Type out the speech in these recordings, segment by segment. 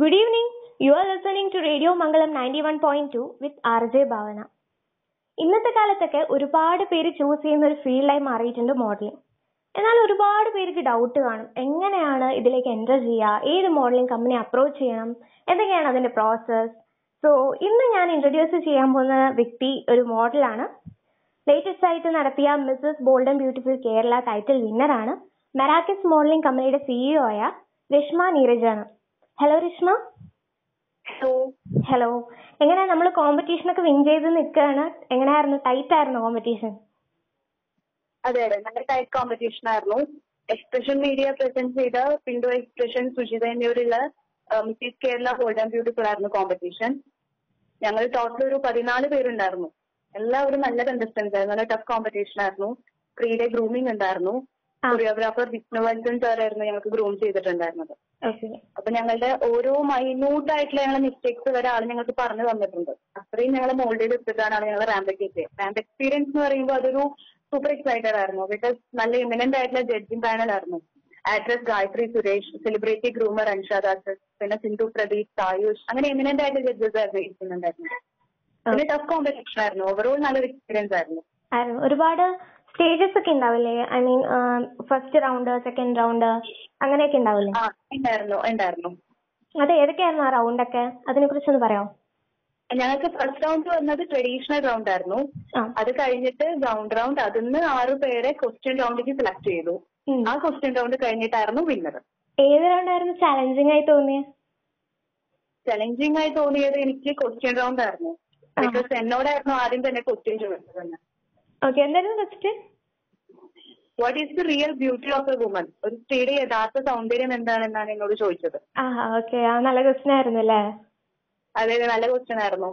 Good evening. You are listening to Radio Mangalam 91.2 R J Bhavana ഇന്നത്തെ കാലത്തൊക്കെ ഒരുപാട് പേര് ചൂസ് ചെയ്യുന്ന ഒരു ഫീൽഡായി മാറിയിട്ടുണ്ട് മോഡലിംഗ് എന്നാൽ ഒരുപാട് പേർക്ക് ഡൗട്ട് കാണും. എങ്ങനെയാണ് ഇതിലേക്ക് എന്റർ ചെയ്യുക? ഏത് മോഡലിംഗ് കമ്പനി അപ്രോച്ച് ചെയ്യണം? എന്തൊക്കെയാണ് അതിന്റെ പ്രോസസ് സോ ഇന്ന് ഞാൻ ഇൻട്രൊഡ്യൂസ് ചെയ്യാൻ പോകുന്ന വ്യക്തി ഒരു മോഡലാണ് ലേറ്റസ്റ്റ് ആയിട്ട് നടത്തിയ Mrs bold beautiful Kerala title വിന്നറാണ് Merakis modeling കമ്പനിയുടെ സിഇഒ ആയ രശ്മ നീരജാണ് ഹലോ രശ്മ ഹലോ ഹലോ എങ്ങനെയാ നമ്മൾ കോമ്പറ്റീഷൻ ഒക്കെ വിൻ ചെയ്ത് നിൽക്കുകയാണ് എങ്ങനെയായിരുന്നു? ടൈറ്റ് ആയിരുന്നു കോമ്പറ്റീഷൻ അതെ അതെ. നല്ല ടൈറ്റ് കോമ്പറ്റീഷൻ ആയിരുന്നു. എക്സ്പ്രഷൻ മീഡിയ പ്രസന്റ് ചെയ്ത Pintu Expression Sujitha എന്നിവരുള്ള Mrs Kerala gold and beautiful ആയിരുന്നു കോമ്പറ്റീഷൻ ഞങ്ങൾ ടോട്ടൽ ഒരു പതിനാല് പേരുണ്ടായിരുന്നു. എല്ലാവരും നല്ല കണ്ടസ്റ്റൻസ് ആയിരുന്നു. നല്ല ടഫ് കോമ്പറ്റീഷൻ ആയിരുന്നു. ത്രീ ഡേ ഗ്രൂമിംഗ് ഉണ്ടായിരുന്നു. കൊറിയോഗ്രാഫർ വിഷ്ണുവൻസൻ സാറായിരുന്നു ഞങ്ങൾക്ക് ഗ്രൂം ചെയ്തിട്ടുണ്ടായിരുന്നത്. അപ്പൊ ഞങ്ങളുടെ ഓരോ മൈന്യൂട്ട് ആയിട്ടുള്ള ഞങ്ങളുടെ മിസ്റ്റേക്സ് വരെ ആൾ ഞങ്ങൾക്ക് പറഞ്ഞു തന്നിട്ടുണ്ട്. അത്രയും ഞങ്ങൾ മോൾഡ് ചെയ്ത് എടുത്തിട്ടാണ് ഞങ്ങൾ റാമ്പൊക്കെ എത്തിയത് റാമ്പ് എക്സ്പീരിയൻസ് എന്ന് പറയുമ്പോൾ അതൊരു സൂപ്പർ എക്സൈറ്റഡ് ആയിരുന്നു. ബിക്കോസ് നല്ല ഇമിനന്റ് ആയിട്ടുള്ള ജഡ്ജിങ് പാനൽ ആയിരുന്നു. Actress Gayathri Suresh celebrity groomer അൻഷാദാസ് പിന്നെ സിന്ധു പ്രദീപ് സായുഷ് അങ്ങനെ ഇമിനന്റ് ആയിട്ടുള്ള ജഡ്ജസ് ആയിരുന്നു ഇരിക്കുന്നുണ്ടായിരുന്നു പിന്നെ ടഫ് കോമ്പറ്റീഷൻ ആയിരുന്നു. ഓവറോൾ നല്ലൊരു എക്സ്പീരിയൻസ് ആയിരുന്നു. ഒരുപാട് സ്റ്റേജസ് ഒക്കെ ഉണ്ടാവില്ലേ I mean first round second round അങ്ങനെയൊക്കെ ഉണ്ടാവില്ലേ ഉണ്ടായിരുന്നു ഉണ്ടായിരുന്നു അത് ഏതൊക്കെയായിരുന്നു ആ റൗണ്ട് ഒക്കെ? അതിനെ കുറിച്ചൊന്ന് പറയാമോ ഞങ്ങൾക്ക് ഫസ്റ്റ് റൗണ്ട് വന്നത് ട്രഡീഷണൽ റൗണ്ട് ആയിരുന്നു. അത് കഴിഞ്ഞിട്ട് ഗ്രൗണ്ട് റൗണ്ട് അതിന്ന് ആറ് പേരെ ക്വസ്റ്റ്യൻ റൗണ്ടിലേക്ക് സെലക്ട് ചെയ്തു. ആ ക്വസ്റ്റ്യൻ റൗണ്ട് കഴിഞ്ഞിട്ടായിരുന്നു വിന്നർ ഏത് റൗണ്ടായിരുന്നു ചലഞ്ചിങ് ആയി തോന്നിയത് ചലഞ്ചിങ് ആയി തോന്നിയത് എനിക്ക് ക്വസ്റ്റ്യൻ റൗണ്ട് ആയിരുന്നു. ബിക്കോസ് എന്നോടായിരുന്നു ആദ്യം തന്നെ ക്വസ്റ്റ്യൻ ചോദിച്ചത്. ഓക്കെ എന്തായിരുന്നു first what is the real beauty of a woman ഒരു സ്ത്രീയുടെ യഥാർത്ഥ സൗന്ദര്യം എന്താണെന്നാണ് എന്നോട് ചോദിച്ചത്. ആ ഓക്കെ ആ നല്ല ക്വസ്റ്റ്യൻ ആയിരുന്നു അല്ലേ? അതെ നല്ല ക്വസ്റ്റ്യൻ ആയിരുന്നു.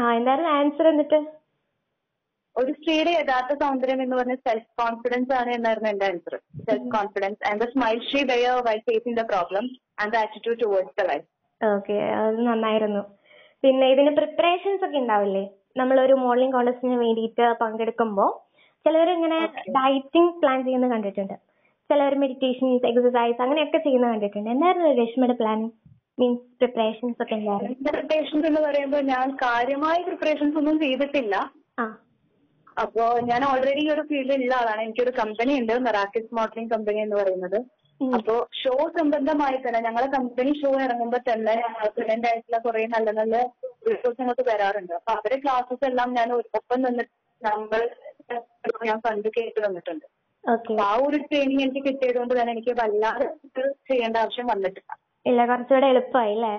ആ എന്തായിരുന്നു ആൻസർ എന്നിട്ട്? ഒരു സ്ത്രീയുടെ യഥാർത്ഥ സൗന്ദര്യം എന്ന് പറഞ്ഞ സെൽഫ് കോൺഫിഡൻസ് ആണ് എന്നായിരുന്നു എന്റെ answer self confidence and the smile she bear why facing the problem and the attitude towards the life okay അത് നന്നായിരുന്നു. പിന്നെ ഇതിന് പ്രിപ്പറേഷൻസ് ഒക്കെ ഉണ്ടാവില്ലേ? നമ്മളൊരു മോഡലിംഗ് കോൺടെസ്റ്റിന് വേണ്ടിയിട്ട് പങ്കെടുക്കുമ്പോൾ ചിലവർ ഇങ്ങനെ ഡയറ്റിംഗ് പ്ലാൻ ചെയ്യുന്നത് കണ്ടിട്ടുണ്ട്. ചിലവർ മെഡിറ്റേഷൻസ് എക്സസൈസ് അങ്ങനെയൊക്കെ ചെയ്യുന്നത് കണ്ടിട്ടുണ്ട്. എന്തായിരുന്നു രശ്മിയുടെ പ്ലാൻ? മീൻസ് പ്രിപ്പറേഷൻസ് ഒക്കെ എന്തായിരുന്നു? പ്രിപ്പറേഷൻസ് എന്ന് പറയുമ്പോൾ ഞാൻ കാര്യമായ പ്രിപ്പറേഷൻസ് ഒന്നും ചെയ്തിട്ടില്ല. ആ. അപ്പോ ഞാൻ ഓൾറെഡി ഒരു ഫീൽഡിൽ ഉള്ള ആളാണ്. എനിക്കൊരു കമ്പനി ഉണ്ട് മെറാക്കിസ് മോഡലിംഗ് കമ്പനി എന്ന് പറയുന്നത്. അപ്പോ ഷോ സംബന്ധമായി തന്നെ ഞങ്ങളെ കമ്പനി ഷോ ഇറങ്ങുമ്പോൾ തന്നെ ഞങ്ങൾ ആയിട്ടുള്ള കുറെ നല്ല നല്ല റിസോഴ്സ് ഇങ്ങോട്ട് വരാറുണ്ട്. അപ്പൊ അവരെ ക്ലാസ്സസ് എല്ലാം ഞാൻ ഒപ്പം നിന്നിട്ട് നമ്മൾ ഞാൻ കണ്ടു കേട്ട് വന്നിട്ടുണ്ട് ആ ഒരു ട്രെയിനിങ് എനിക്ക് കിട്ടിയത് കൊണ്ട് തന്നെ എനിക്ക് വല്ലാതെ ചെയ്യേണ്ട ആവശ്യം വന്നിട്ടില്ല. ഇല്ല കുറച്ചുകൂടെ എളുപ്പമായി അല്ലേ.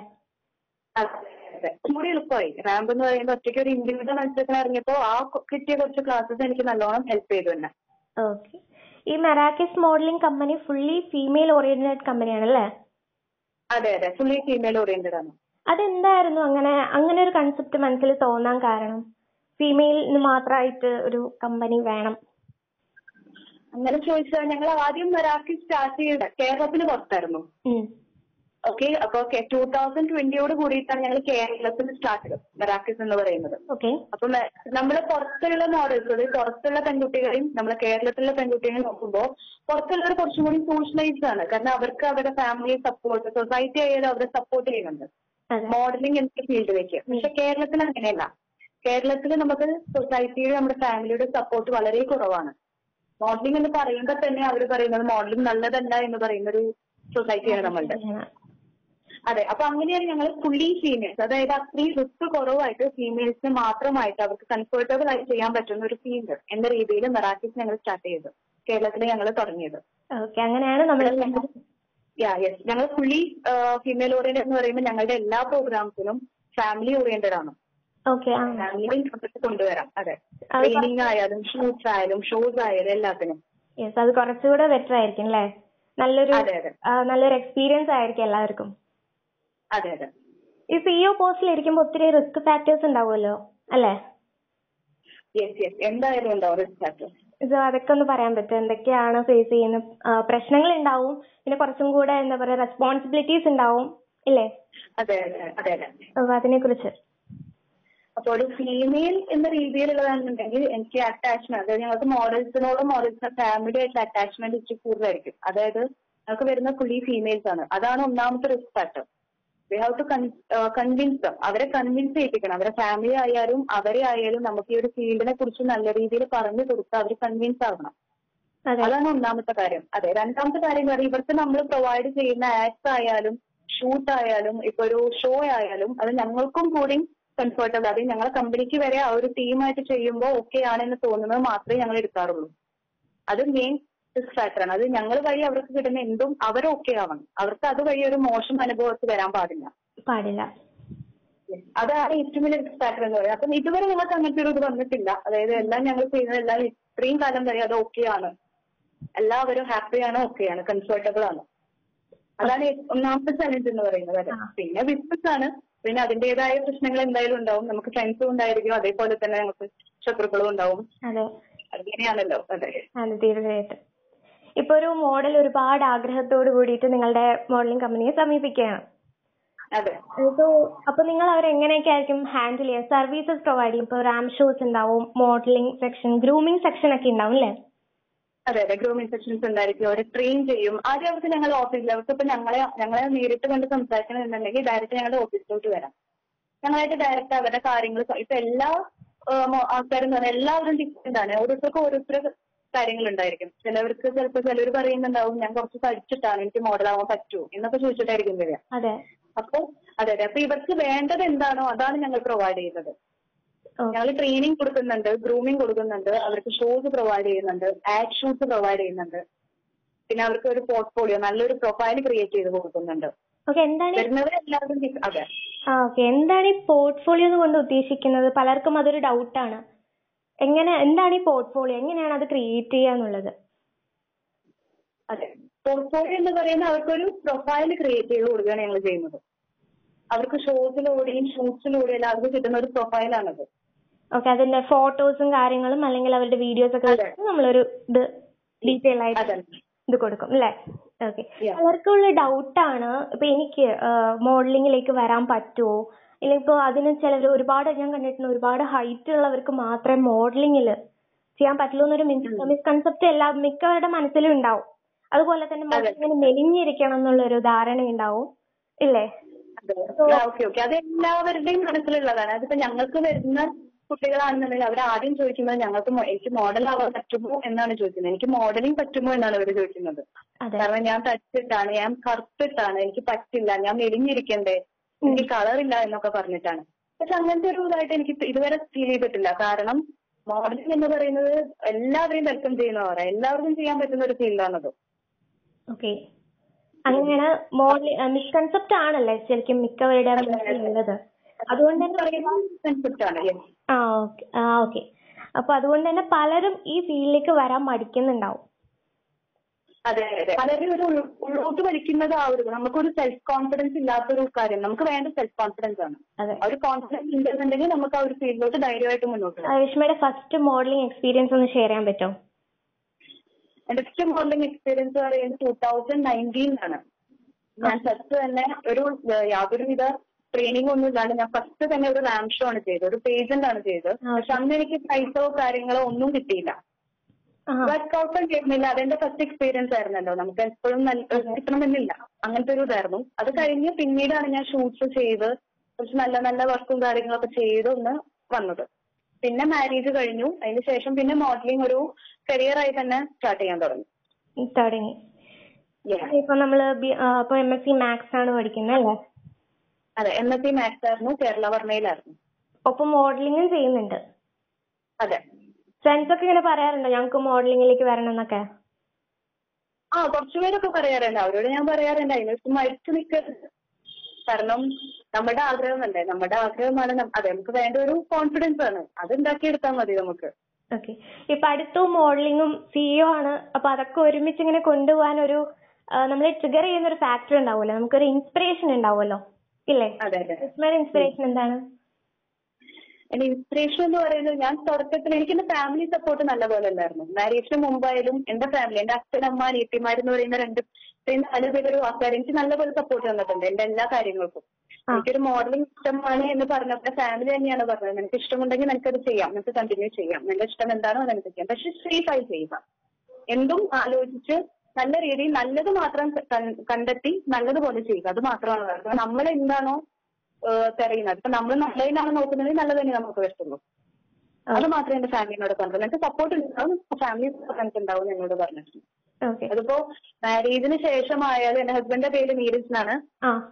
കൂടി എളുപ്പമായി റാമ്പ് എന്ന് പറയുമ്പോൾ ഒറ്റയ്ക്ക് ഒരു ഇൻഡിവിജ്വൽ മത്സരത്തിന് ഇറങ്ങിയപ്പോ ആ കിട്ടിയ കുറച്ച് ക്ലാസ്സസ് എനിക്ക് നല്ലോണം ഹെൽപ്പ് ചെയ്തു തന്നെ. ഓക്കെ ഈ Merakis modeling company fully female oriented കമ്പനിയാണല്ലേ അതെ അതെ. ഫുള്ളി ഫീമെയിൽ ഓറിയന്റഡ് ആണ്. അതെന്തായിരുന്നു അങ്ങനെ അങ്ങനെ ഒരു കൺസെപ്റ്റ് മനസ്സിൽ തോന്നാൻ കാരണം? ഫീമെയിലിന് മാത്രമായിട്ട് ഒരു കമ്പനി വേണം. അങ്ങനെ ചോദിച്ചാൽ ഞങ്ങൾ ആദ്യം മെറാക്കി സ്റ്റാർട്ട് ചെയ്ത കേരളത്തിന് പുറത്തായിരുന്നു. ഓക്കേ അപ്പൊ ടൂ തൗസൻഡ് ട്വന്റിയോട് കൂടിയിട്ടാണ് ഞങ്ങൾ കേരളത്തിൽ സ്റ്റാർട്ട് ചെയ്തത് മെറാക്കിസ് എന്ന് പറയുന്നത്. ഓക്കെ അപ്പൊ നമ്മൾ നമ്മൾ പുറത്തുള്ള മോഡൽസ് പുറത്തുള്ള പെൺകുട്ടികളെയും നമ്മളെ കേരളത്തിലുള്ള പെൺകുട്ടികളെയും നോക്കുമ്പോൾ പുറത്തുള്ളവർ കുറച്ചും കൂടി സോഷ്യലൈസ്ഡ് ആണ്. കാരണം അവർക്ക് അവരുടെ ഫാമിലി സപ്പോർട്ട് സൊസൈറ്റി ആയാലും അവരെ സപ്പോർട്ട് ചെയ്യുന്നുണ്ട്. മോഡലിംഗ് എന്ന ഫീൽഡിലേക്ക്. പക്ഷെ കേരളത്തിൽ അങ്ങനെയല്ല. കേരളത്തിൽ നമുക്ക് സൊസൈറ്റിയുടെ നമ്മുടെ ഫാമിലിയുടെ സപ്പോർട്ട് വളരെ കുറവാണ്. മോഡലിംഗ് എന്ന് പറയുമ്പോൾ തന്നെ അവർ പറയുന്നത് മോഡലിംഗ് നല്ലതല്ല എന്ന് പറയുന്ന ഒരു സൊസൈറ്റിയാണ് നമ്മളുടെ. അതെ. അപ്പൊ അങ്ങനെയാണ് ഞങ്ങൾ ഫുള്ളി ഫീമെയിൽസ് അതായത് അത്രയും റിസ്ക് കുറവായിട്ട് ഫീമെയിൽസിന് മാത്രമായിട്ട് അവർക്ക് കംഫർട്ടബിൾ ആയി ചെയ്യാൻ പറ്റുന്ന ഒരു ഫീൽഡ് എന്ന രീതിയിൽ മെറാക്കിസ് ഞങ്ങൾ സ്റ്റാർട്ട് ചെയ്തു. കേരളത്തിൽ ഞങ്ങൾ തുടങ്ങിയത്. ഓക്കെ അങ്ങനെയാണ് നമ്മൾ യാ യെസ് ഞങ്ങൾ ഫുള്ളി ഫീമെയിൽ ഓറിയന്റഡ് എന്ന് പറയുമ്പോൾ ഞങ്ങളുടെ എല്ലാ പ്രോഗ്രാംസിനും ഫാമിലി ഓറിയന്റഡ് ആണ്. ഓക്കെ ഫാമിലി കൊണ്ടുവരാം. അതെ. ട്രെയിനിങ് ആയാലും ഷൂട്ട്സ് ആയാലും ഷോസ് ആയാലും എല്ലാത്തിനും. യെസ് അത് കുറച്ചുകൂടെ ബെറ്റർ ആയിരിക്കും അല്ലേ നല്ലൊരു നല്ലൊരു എക്സ്പീരിയൻസ് ആയിരിക്കും എല്ലാവർക്കും. അതെ അതെ. ഈ സിഇഒ പോസ്റ്റിൽ ഇരിക്കുമ്പോൾ ഒത്തിരി റിസ്ക് ഫാക്ടേഴ്സ് ഉണ്ടാവുമല്ലോ അല്ലേ? യെസ് യെസ് എന്തായാലും ഉണ്ടാവും റിസ്ക് ഫാക്ടർ ഇത് അതൊക്കെ ഒന്ന് പറയാൻ പറ്റുമോ? എന്തൊക്കെയാണ് ഫേസ് ചെയ്യുന്ന പ്രശ്നങ്ങൾ ഉണ്ടാവും പിന്നെ കുറച്ചും കൂടെ എന്താ പറയാ റെസ്പോൺസിബിലിറ്റീസ് ഉണ്ടാവും ഇല്ലേ? അപ്പൊ അതിനെ കുറിച്ച് അപ്പൊ ഒരു ഫീമെയിൽ എന്ന രീതിയിലുള്ളതാണെന്നുണ്ടെങ്കിൽ എനിക്ക് അറ്റാച്ച്മെന്റ് അതായത് ഞങ്ങൾക്ക് മോഡൽസിനോട് മോഡൽസിന്റെ ഫാമിലി ആയിട്ടുള്ള അറ്റാച്ച്മെന്റ് ഇച്ചിരി കൂടുതലായിരിക്കും. അതായത് ഞങ്ങൾക്ക് വരുന്ന ഫുള്ളി ഫീമെയിൽസ് ആണ്. അതാണ് ഒന്നാമത്തെ risk factor we have to convince അവരെ കൺവിൻസ് ചെയ്യിപ്പിക്കണം. അവരെ ഫാമിലി ആയാലും അവരെ ആയാലും നമുക്ക് ഈ ഒരു ഫീൽഡിനെ കുറിച്ച് നല്ല രീതിയിൽ പറഞ്ഞു കൊടുത്ത് അവർ കൺവിൻസ് ആവണം. അതെ. അതാണ് ഒന്നാമത്തെ കാര്യം. അതെ രണ്ടാമത്തെ കാര്യം പറഞ്ഞാൽ ഇവർക്ക് നമ്മൾ പ്രൊവൈഡ് ചെയ്യുന്ന ആക്ട്സ് ആയാലും ഷൂട്ട് ആയാലും ഇപ്പൊ ഒരു ഷോ ആയാലും അത് ഞങ്ങൾക്കും കൂടി കംഫർട്ടബിൾ അത് ഞങ്ങളെ കമ്പനിക്ക് വരെ ആ ഒരു ടീമായിട്ട് ചെയ്യുമ്പോൾ ഓക്കെ ആണെന്ന് തോന്നുന്നത് മാത്രമേ ഞങ്ങൾ എടുക്കാറുള്ളൂ. അത് മെയിൻ ഫാക്ടറാണ് അത് ഞങ്ങൾ വഴി അവർക്ക് കിട്ടുന്ന എന്തും അവർ ഓക്കെ ആവണം. അവർക്ക് അത് വഴി ഒരു മോശം അനുഭവത്തിൽ വരാൻ പാടില്ല. പാടില്ല. അതാണ് ഏറ്റവും വലിയ റിസ്ക് ഫാക്ടർ എന്ന് പറയുന്നത്. അപ്പം ഇതുവരെ നിങ്ങൾക്ക് അങ്ങനത്തെ ഒരു ഇത് വന്നിട്ടില്ല. അതായത് എല്ലാം ഞങ്ങൾ ചെയ്യുന്നതെല്ലാം ഇത്രയും കാലം വരെ അത് ഓക്കെ ആണ്. എല്ലാവരും ഹാപ്പിയാണ് ആണ് കംഫർട്ടബിൾ ആണ് അതാണ് ഒന്നാമത്തെ ചലഞ്ച് എന്ന് പറയുന്നത്. പിന്നെ ബിസിനസ് ആണ്. പിന്നെ അതിന്റേതായ പ്രശ്നങ്ങൾ എന്തായാലും ഉണ്ടാവും. നമുക്ക് ഫ്രണ്ട്സും ഉണ്ടായിരിക്കും. അതേപോലെ തന്നെ നമുക്ക് ശത്രുക്കളും ഉണ്ടാവും. അങ്ങനെയാണല്ലോ. അതെ തീർച്ചയായിട്ടും. ഇപ്പൊ ഒരു മോഡൽ ഒരുപാട് ആഗ്രഹത്തോട് കൂടിയിട്ട് നിങ്ങളുടെ മോഡലിംഗ് കമ്പനിയെ സമീപിക്കുകയാണ്. അതെ. ഇപ്പോ അപ്പൊ നിങ്ങൾ അവരെ എങ്ങനെയൊക്കെ ആയിരിക്കും ഹാൻഡിൽ ചെയ്യുക? സർവീസസ് പ്രൊവൈഡ് ചെയ്യും. ഇപ്പൊ റാം ഷോസ് ഉണ്ടാവും മോഡലിംഗ് സെക്ഷൻ ഗ്രൂമിംഗ് സെക്ഷൻ ഒക്കെ ഉണ്ടാവും അല്ലേ? അതെ അതെ. ഗ്രൂമിംഗ് സെക്ഷൻസ് ഉണ്ടായിരിക്കും. അവരെ ട്രെയിൻ ചെയ്യും. ആദ്യം അവർക്ക് ഞങ്ങൾ ഓഫീസിൽ അവർക്ക് ഇപ്പൊ ഞങ്ങളെ ഞങ്ങളെ നേരിട്ട് കണ്ട് സംസാരിക്കണമെന്നുണ്ടെങ്കിൽ ഡയറക്റ്റ് ഞങ്ങളുടെ ഓഫീസിലോട്ട് വരാം. ഞങ്ങളായിട്ട് ഡയറക്റ്റ് അവരുടെ കാര്യങ്ങൾ ഇപ്പൊ എല്ലാ ആൾക്കാരും എല്ലാവരും ഡിഫറെന്റ് ആണ്. ഓരോരുത്തർക്കും ഓരോരുത്തർ കാര്യങ്ങൾ ഉണ്ടായിരിക്കും ചിലവർക്ക് ചിലപ്പോൾ ചിലർ പറയുന്നുണ്ടാവും ഞാൻ കുറച്ച് പഠിച്ചിട്ടാണ് എനിക്ക് മോഡലാവാൻ പറ്റൂ എന്നൊക്കെ ചോദിച്ചിട്ടായിരിക്കും വരിക. അതെ. അപ്പൊ അതെ അതെ. അപ്പൊ ഇവർക്ക് വേണ്ടത് എന്താണോ അതാണ് ഞങ്ങൾ പ്രൊവൈഡ് ചെയ്യുന്നത്. ഞങ്ങൾ ട്രെയിനിങ് കൊടുക്കുന്നുണ്ട് ഗ്രൂമിങ് കൊടുക്കുന്നുണ്ട് അവർക്ക് ഷോസ് പ്രൊവൈഡ് ചെയ്യുന്നുണ്ട് ആഡ് ഷൂസ് പ്രൊവൈഡ് ചെയ്യുന്നുണ്ട്. പിന്നെ അവർക്ക് ഒരു പോർട്ട്ഫോളിയോ നല്ലൊരു പ്രൊഫൈൽ ക്രിയേറ്റ് ചെയ്ത് കൊടുക്കുന്നുണ്ട്. വരുന്നവരെല്ലാവരും അതെ. എന്താണ് ഈ പോർട്ട്ഫോളിയോ കൊണ്ട് ഉദ്ദേശിക്കുന്നത്? പലർക്കും അതൊരു ഡൗട്ടാണ് എങ്ങനെ എന്താണ് ഈ പോർട്ട്ഫോളിയോ എങ്ങനെയാണ് അത് ക്രിയേറ്റ് ചെയ്യാന്നുള്ളത് അതെ. പോർട്ട്ഫോളിയോ എന്ന് പറയുന്നത് അവർക്കൊരു പ്രൊഫൈൽ ക്രിയേറ്റ് ചെയ്ത് കൊടുക്കുകയാണ് ഞങ്ങൾ ചെയ്യുന്നത്. അവർക്ക് ഷോസിലൂടെയും ഷൂട്ട്സിലൂടെയും അവർക്ക് കിട്ടുന്ന ഒരു പ്രൊഫൈലാണത് ഓക്കെ അതിന്റെ ഫോട്ടോസും കാര്യങ്ങളും അല്ലെങ്കിൽ അവരുടെ വീഡിയോസ് ഒക്കെ. വെച്ചിട്ട് നമ്മളൊരു ഇത് ഡീറ്റെയിൽ ആയിട്ട് ഇത് കൊടുക്കും അല്ലെ? ഓക്കെ അവർക്കുള്ള ഡൗട്ട് ഡൗട്ടാണ് ഇപ്പൊ എനിക്ക് മോഡലിംഗിലേക്ക് വരാൻ പറ്റുമോ ഇല്ലെങ്കിൽ ഇപ്പൊ അതിന് ചിലര് ഒരുപാട് ഞാൻ കണ്ടിട്ടുണ്ട് ഒരുപാട് ഹൈറ്റ് ഉള്ളവർക്ക് മാത്രമേ മോഡലിംഗിൽ ചെയ്യാൻ പറ്റുള്ളൂ എന്നൊരു മിസ്കൺസെപ്റ്റ് എല്ലാ മിക്കവരുടെ മനസ്സിലും ഉണ്ടാവും. അതുപോലെ തന്നെ മോഡലിംഗിന് മെലിഞ്ഞിരിക്കണം എന്നുള്ളൊരു ധാരണ ഉണ്ടാവും. ഇല്ലേ? ഓക്കേ ഓക്കേ അത് എല്ലാവരുടെയും മനസ്സിലുള്ളതാണ്. അതിപ്പോ ഞങ്ങൾക്ക് വരുന്ന കുട്ടികളാണെന്നുണ്ടെങ്കിൽ അവർ ആദ്യം ചോദിക്കുന്നത് ഞങ്ങൾക്ക് എനിക്ക് മോഡൽ ആവാൻ പറ്റുമോ എന്നാണ് ചോദിക്കുന്നത്. എനിക്ക് മോഡലിംഗ് പറ്റുമോ എന്നാണ് അവർ ചോദിക്കുന്നത്. അതെ. കാരണം ഞാൻ തച്ചിട്ടാണ് ഞാൻ കറുത്തിട്ടാണ് എനിക്ക് പറ്റില്ല ഞാൻ മെലിഞ്ഞിരിക്കണ്ടേ? എനിക്ക് കളർ ഇല്ല എന്നൊക്കെ പറഞ്ഞിട്ടാണ്. പക്ഷെ അങ്ങനത്തെ ഒരു ഇതായിട്ട് എനിക്ക് ഇതുവരെ ഫീൽ ചെയ്തിട്ടില്ല. കാരണം മോഡലിംഗ് എന്ന് പറയുന്നത് എല്ലാവരെയും വെൽക്കം ചെയ്യുന്നവരാണ് എല്ലാവർക്കും ചെയ്യാൻ പറ്റുന്ന ഒരു ഫീൽഡാണത് ഓക്കെ അങ്ങനെയാണ് മോഡൽ മിസ്കൺസെപ്റ്റ് ആണല്ലേ ശരിക്കും മിക്കവരുടെ മനസ്സിലുള്ളത് അതുകൊണ്ട് തന്നെ ആ ഓക്കെ അപ്പൊ അതുകൊണ്ട് തന്നെ പലരും ഈ ഫീൽഡിലേക്ക് വരാൻ മടിക്കുന്നുണ്ടാവും. അതെ അതെ. പലരും ഒരു ഉള്ളോട്ട് ഒരു നമുക്കൊരു സെൽഫ് കോൺഫിഡൻസ് ഇല്ലാത്ത ഒരു കാര്യം. നമുക്ക് വേണ്ട സെൽഫ് കോൺഫിഡൻസ് ആണ് ആ ഒരു കോൺഫിഡൻസ് ഉണ്ടെന്നുണ്ടെങ്കിൽ നമുക്ക് ആ ഒരു ഫീൽഡിലോട്ട് ധൈര്യമായിട്ട് മുന്നോട്ട് പോകാം രേഷ്മയുടെ ഫസ്റ്റ് മോഡലിംഗ് എക്സ്പീരിയൻസ് ഒന്ന് ഷെയർ ചെയ്യാൻ പറ്റുമോ എന്റെ ഫസ്റ്റ് മോഡലിംഗ് എക്സ്പീരിയൻസ് പറയുന്നത് ടൂ തൗസൻഡ് നയന്റീനിലാണ് ഞാൻ ഫസ്റ്റ് തന്നെ ഒരു യാതൊരു യാതൊരുവിധ ട്രെയിനിങ് ഒന്നും ഇല്ലാണ്ട് ഞാൻ ഫസ്റ്റ് തന്നെ ഒരു റാം ഷോ ആണ് ചെയ്തത്. ഒരു പേജന്റ് ആണ് ചെയ്തത്. പക്ഷെ അന്ന് എനിക്ക് പൈസയോ കാര്യങ്ങളോ ഒന്നും കിട്ടിയില്ല. ആ. വർക്കൗട്ടും ചെയ്യുന്നില്ല. അതെന്റെ ഫസ്റ്റ് എക്സ്പീരിയൻസ് ആയിരുന്നല്ലോ. നമുക്ക് എപ്പോഴും നല്ല കിട്ടണമെന്നില്ല. അങ്ങനത്തെ ഒരു ഇതായിരുന്നു. അത് കഴിഞ്ഞ് പിന്നീടാണ് ഞാൻ ഷൂട്ട്സ് ചെയ്ത് കുറച്ച് നല്ല നല്ല വർക്കും കാര്യങ്ങളൊക്കെ ചെയ്ത് ഒന്ന് വന്നത്. പിന്നെ മാരേജ് കഴിഞ്ഞു. അതിന് ശേഷം പിന്നെ മോഡലിംഗ് ഒരു കരിയർ ആയി തന്നെ സ്റ്റാർട്ട് ചെയ്യാൻ തുടങ്ങി. തുടങ്ങി. ഇപ്പൊ നമ്മൾ എം എസ് സി മാത്സ് ആണ് പഠിക്കുന്നത് അല്ലേ? അതെ. എം എസ് സി മാത്സ് ആയിരുന്നു. കേരള വർമ്മയിലായിരുന്നു. ഒപ്പം മോഡലിംഗും ചെയ്യുന്നുണ്ട്. അതെ. ഫ്രണ്ട്സ് ഒക്കെ ഇങ്ങനെ പറയാറുണ്ടോ? ഞങ്ങൾക്ക് മോഡലിംഗിലേക്ക് വരണം എന്നൊക്കെ ആ കുറച്ചുപേരൊക്കെ പറയാറുണ്ട്. അവരോട് ഞാൻ പറയാറുണ്ട്. അതിനൊക്കെ മരിച്ചു നിൽക്കരുത്. കാരണം നമ്മുടെ ആഗ്രഹം അല്ലേ നമ്മുടെ ആഗ്രഹമാണ് അതെ നമുക്ക് വേണ്ട ഒരു കോൺഫിഡൻസ് ആണ്. അത് ഉണ്ടാക്കിയെടുത്താൽ മതി നമുക്ക്. ഓക്കെ ഇപ്പൊ പഠിത്തവും മോഡലിംഗും സിഇഒ ആണ്. അപ്പൊ അതൊക്കെ ഒരുമിച്ച് ഇങ്ങനെ കൊണ്ടുപോകാൻ ഒരു നമ്മളെ ട്രിഗർ ചെയ്യുന്ന ഒരു ഫാക്ടർ ഉണ്ടാവുമല്ലോ. നമുക്കൊരു ഇൻസ്പിറേഷൻ ഉണ്ടാവുമല്ലോ. ഇല്ലേ? ഇൻസ്പിറേഷൻ എന്താണ്? എന്റെ ഇൻസ്പിറേഷൻ എന്ന് പറയുന്നത് ഞാൻ തുടക്കത്തിൽ എനിക്ക് എന്റെ ഫാമിലി സപ്പോർട്ട് നല്ലപോലെ ഉണ്ടായിരുന്നു. മാരേജിന് മുമ്പായാലും എന്റെ ഫാമിലി എന്റെ അച്ഛൻ അമ്മ നീട്ടിമാർ എന്ന് പറയുന്ന രണ്ട് നാല് പേരൊരു ആൾക്കാർ എനിക്ക് നല്ലപോലെ സപ്പോർട്ട് തന്നിട്ടുണ്ട് എന്റെ എല്ലാ കാര്യങ്ങൾക്കും. എനിക്കൊരു മോഡലിംഗ് ഇഷ്ടമാണ് എന്ന് പറഞ്ഞപ്പോൾ ഫാമിലി തന്നെയാണ് പറഞ്ഞത്. നിനക്ക് ഇഷ്ടമുണ്ടെങ്കിൽ നിനക്കത് ചെയ്യാം. നിനക്ക് കണ്ടിന്യൂ ചെയ്യാം. നിന്റെ ഇഷ്ടം എന്താണോ അത് നിനക്ക് ചെയ്യാം. പക്ഷെ സേഫ് ആയി ചെയ്യുക. എന്തും ആലോചിച്ച് നല്ല രീതിയിൽ നല്ലത് മാത്രം കണ്ടെത്തി നല്ലതുപോലെ ചെയ്യുക. അത് മാത്രമാണ്. നമ്മൾ എന്താണോ ഏഹ് തിരയുന്നത്. ഇപ്പൊ നമ്മൾ നല്ലതിനാണ് നോക്കുന്നതെങ്കിൽ നല്ലത് തന്നെ നമുക്ക് വരുത്തുള്ളൂ. അത് മാത്രമേ എന്റെ ഫാമിലിനോട് പറഞ്ഞുള്ളൂ. എനിക്ക് സപ്പോർട്ട് ഉണ്ടാവും. ഫാമിലി സപ്പോർട്ട് ഉണ്ടാവും എന്നോട് പറഞ്ഞിട്ടുണ്ട്. അതിപ്പോ മാരേജിന് ശേഷമായാലും എന്റെ ഹസ്ബൻഡിന്റെ പേര് നീരജ് എന്നാണ്.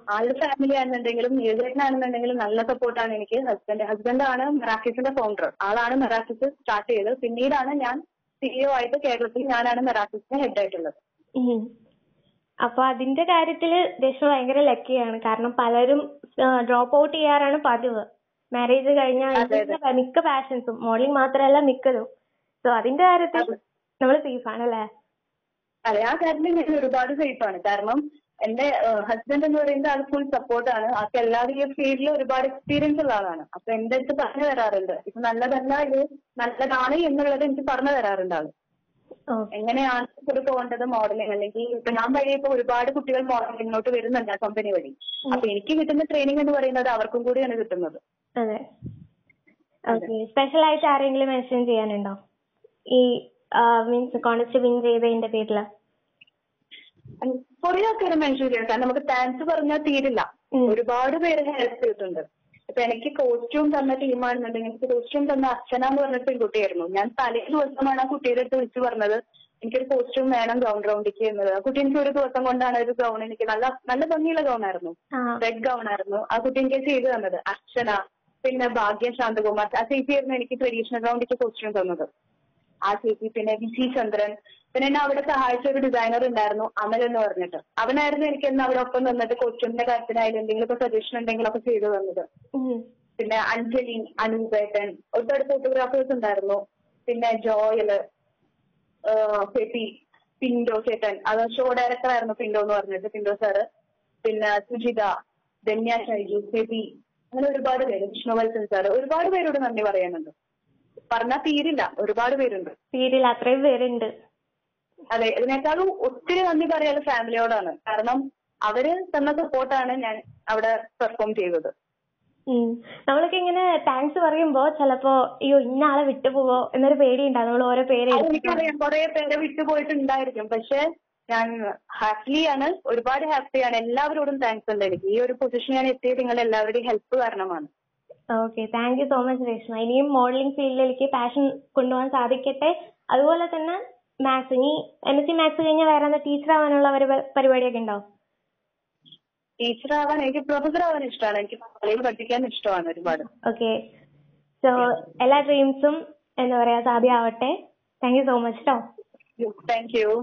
ആളുടെ ഫാമിലി ആണെന്നുണ്ടെങ്കിലും നീരജാണെന്നുണ്ടെങ്കിലും നല്ല സപ്പോർട്ടാണ് എനിക്ക്. ഹസ്ബൻഡ് ഹസ്ബൻഡ് ആണ് മെറാക്കിസിന്റെ ഫൗണ്ടർ ആളാണ് മെറാക്കിസ് സ്റ്റാർട്ട് ചെയ്തത്. പിന്നീടാണ് ഞാൻ സിഇഒ ആയിട്ട് കേരളത്തിൽ ഞാനാണ് മെറാക്കിസിന്റെ ഹെഡ് ആയിട്ടുള്ളത്. ഉം. അപ്പൊ അതിന്റെ കാര്യത്തിൽ രശ്മി ഭയങ്കര ലക്കിയാണ് കാരണം പലരും ഡ്രോപ്പ് ഔട്ട് ചെയ്യാറാണ് പതിവ്. മാരേജ് കഴിഞ്ഞാൽ. മിക്ക പാഷൻസും മോഡലിംഗ് മാത്രമല്ല മിക്കതും. സോ അതിന്റെ കാര്യത്തിൽ. നമ്മൾ സേഫ് ആണ് അല്ലെ? അതെ ആ കാര്യത്തിൽ ഞാൻ ഒരുപാട് സേഫ് ആണ്. കാരണം എന്റെ ഹസ്ബൻഡ് എന്ന് പറയുന്നത് ആൾ ഫുൾ സപ്പോർട്ടാണ് ആൾക്ക് എല്ലാവരും ഈ ഫീൽഡിൽ ഒരുപാട് എക്സ്പീരിയൻസ് ഉള്ള ആളാണ്. അപ്പൊ എന്റെ അടുത്ത് പറഞ്ഞു തരാറുണ്ട്. ഇത് നല്ലതല്ല ഇത് നല്ലതാണ് എന്നുള്ളത് എനിക്ക് പറഞ്ഞു തരാറുണ്ട് ആൾ. എങ്ങനെയാണ് ഇത് പോകേണ്ടത് മോഡലിംഗ്? അല്ലെങ്കിൽ ഇപ്പൊ ഞാൻ വഴി ഇപ്പൊ ഒരുപാട് കുട്ടികൾ മോഡലിങ്ങിലോട്ട് വരുന്നുണ്ട് ആ കമ്പനി വഴി. അപ്പൊ എനിക്ക് കിട്ടുന്ന ട്രെയിനിങ് എന്ന് പറയുന്നത് അവർക്കും കൂടിയാണ് കിട്ടുന്നത്. സ്പെഷ്യൽ ആയിട്ട് ആരെങ്കിലും മെൻഷൻ ചെയ്യാനുണ്ടോ? ഈ മീൻസ് കോൺടെസ്റ്റ് വിൻ ചെയ്തതിന്റെ പേരിൽ. കുറേ ആൾക്കാരെ മെൻഷൻ ചെയ്യാം. കാരണം നമുക്ക് താങ്ക്സ് പറഞ്ഞാൽ തീരില്ല. ഒരുപാട് പേര് ഹെൽപ്പ് ചെയ്തിട്ടുണ്ട്. ഇപ്പൊ എനിക്ക് കോസ്റ്റ്യൂം തന്ന ടീമാണെന്നുണ്ടെങ്കിൽ എനിക്ക് കോസ്റ്റ്യൂം തന്ന അർച്ചന എന്ന് പറഞ്ഞ പെൺകുട്ടിയായിരുന്നു. ഞാൻ തലേ ദിവസമാണ് ആ കുട്ടിയുടെ അടുത്ത് വിളിച്ചു പറഞ്ഞത്. എനിക്കൊരു കോസ്റ്റ്യൂം വേണം ഗൗൺ റൗണ്ടിക്ക് എന്നത്. ആ കുട്ടി എനിക്ക് ഒരു ദിവസം കൊണ്ടാണ് ഒരു ഗൗൺ എനിക്ക് നല്ല നല്ല ഭംഗിയുള്ള ഗൗൺ ആയിരുന്നു. റെഡ് ഗൗൺ ആയിരുന്നു. ആ കുട്ടി എനിക്ക് ചെയ്തു തന്നത്. അർച്ചന പിന്നെ ഭാഗ്യ ശാന്തകുമാർ. ആ ചേച്ചിയായിരുന്നു എനിക്ക് ട്രഡീഷണൽ റൗണ്ടിക്ക് കോസ്റ്റ്യൂം തന്നത്. ആ ചേച്ചി പിന്നെ വിജി ചന്ദ്രൻ പിന്നെ എന്നെ അവിടെ സഹായിച്ച ഒരു ഡിസൈനർ ഉണ്ടായിരുന്നു അമൽ എന്ന് പറഞ്ഞിട്ട്. അവനായിരുന്നു എനിക്ക് എന്ന് അവിടെ ഒപ്പം നിന്നിട്ട് കോസ്റ്റ്യൂമിന്റെ കാര്യത്തിനായാലും എന്തെങ്കിലും ഒക്കെ സജഷൻ ഉണ്ടെങ്കിൽ ഒക്കെ ചെയ്തു തന്നത്. പിന്നെ അഞ്ജലി അനൂപേട്ടൻ ഒരുപാട് ഫോട്ടോഗ്രാഫേഴ്സ് ഉണ്ടായിരുന്നു. പിന്നെ ജോയൽ ഫെറ്റി പിൻഡോ ചേട്ടൻ. അത് ഷോ ഡയറക്ടർ ആയിരുന്നു പിൻഡോ എന്ന് പറഞ്ഞിട്ട് പിൻഡോ സാറ് പിന്നെ സുജിത ധന്യ ഷൈജു ഫെബി അങ്ങനെ ഒരുപാട് പേര് വിഷ്ണുവത്സൻ സാറ് ഒരുപാട് പേരോട് നന്ദി പറയാനുണ്ട്. പറഞ്ഞാൽ തീരില്ല. ഒരുപാട് പേരുണ്ട്. തീരില്ല. അത്രയും പേരുണ്ട്. അതെ ഇതിനേക്കാളും ഒത്തിരി നന്ദി പറയാൻ ഫാമിലിയോടാണ്. കാരണം അവർ തന്ന സപ്പോർട്ടാണ് ഞാൻ അവിടെ പെർഫോം ചെയ്തത്. ഉം. നമ്മളൊക്കെ ഇങ്ങനെ താങ്ക്സ് പറയുമ്പോ ചിലപ്പോ അയ്യോ ഇന്ന ആളെ വിട്ടുപോവോ എന്നൊരു പേടിയുണ്ടാവും. നമ്മൾ ഓരോ പേര്. എനിക്കറിയാം. കുറെ പേരെ വിട്ടുപോയിട്ടുണ്ടായിരിക്കും പക്ഷെ ഞാൻ ഹാപ്പിയാണ്. ഒരുപാട് ഹാപ്പിയാണ്. എല്ലാവരോടും താങ്ക്സ് ഉണ്ട് എനിക്ക് ഈ ഒരു പൊസിഷൻ ഞാൻ എത്തിയത് നിങ്ങൾ എല്ലാവരുടെയും ഹെൽപ്പ് കാരണമാണ്. Okay. Thank you so much Reshma. ഇനിയും മോഡലിംഗ് ഫീൽഡിലേക്ക് പാഷൻ കൊണ്ടുപോകാൻ സാധിക്കട്ടെ. അതുപോലെ തന്നെ മാത്സ് ഇനി എം എസ് സി മാത്സ് കഴിഞ്ഞാൽ വേറെ എന്താ ടീച്ചർ ആവാനുള്ള പരി- പരിപാടിയൊക്കെ ഉണ്ടോ? ടീച്ചർ ആവാൻ എനിക്ക് പ്രൊഫസർ ആവാൻ ഇഷ്ടമാണ്. എനിക്ക് കോളേജിൽ പഠിക്കാൻ ഇഷ്ടമാണ് ഒരുപാട്. ഓക്കെ സോ എല്ലാ ഡ്രീംസും എന്താ പറയാ സാധ്യമാവട്ടെ. താങ്ക് യു സോ മച്ച് കേട്ടോ താങ്ക് യു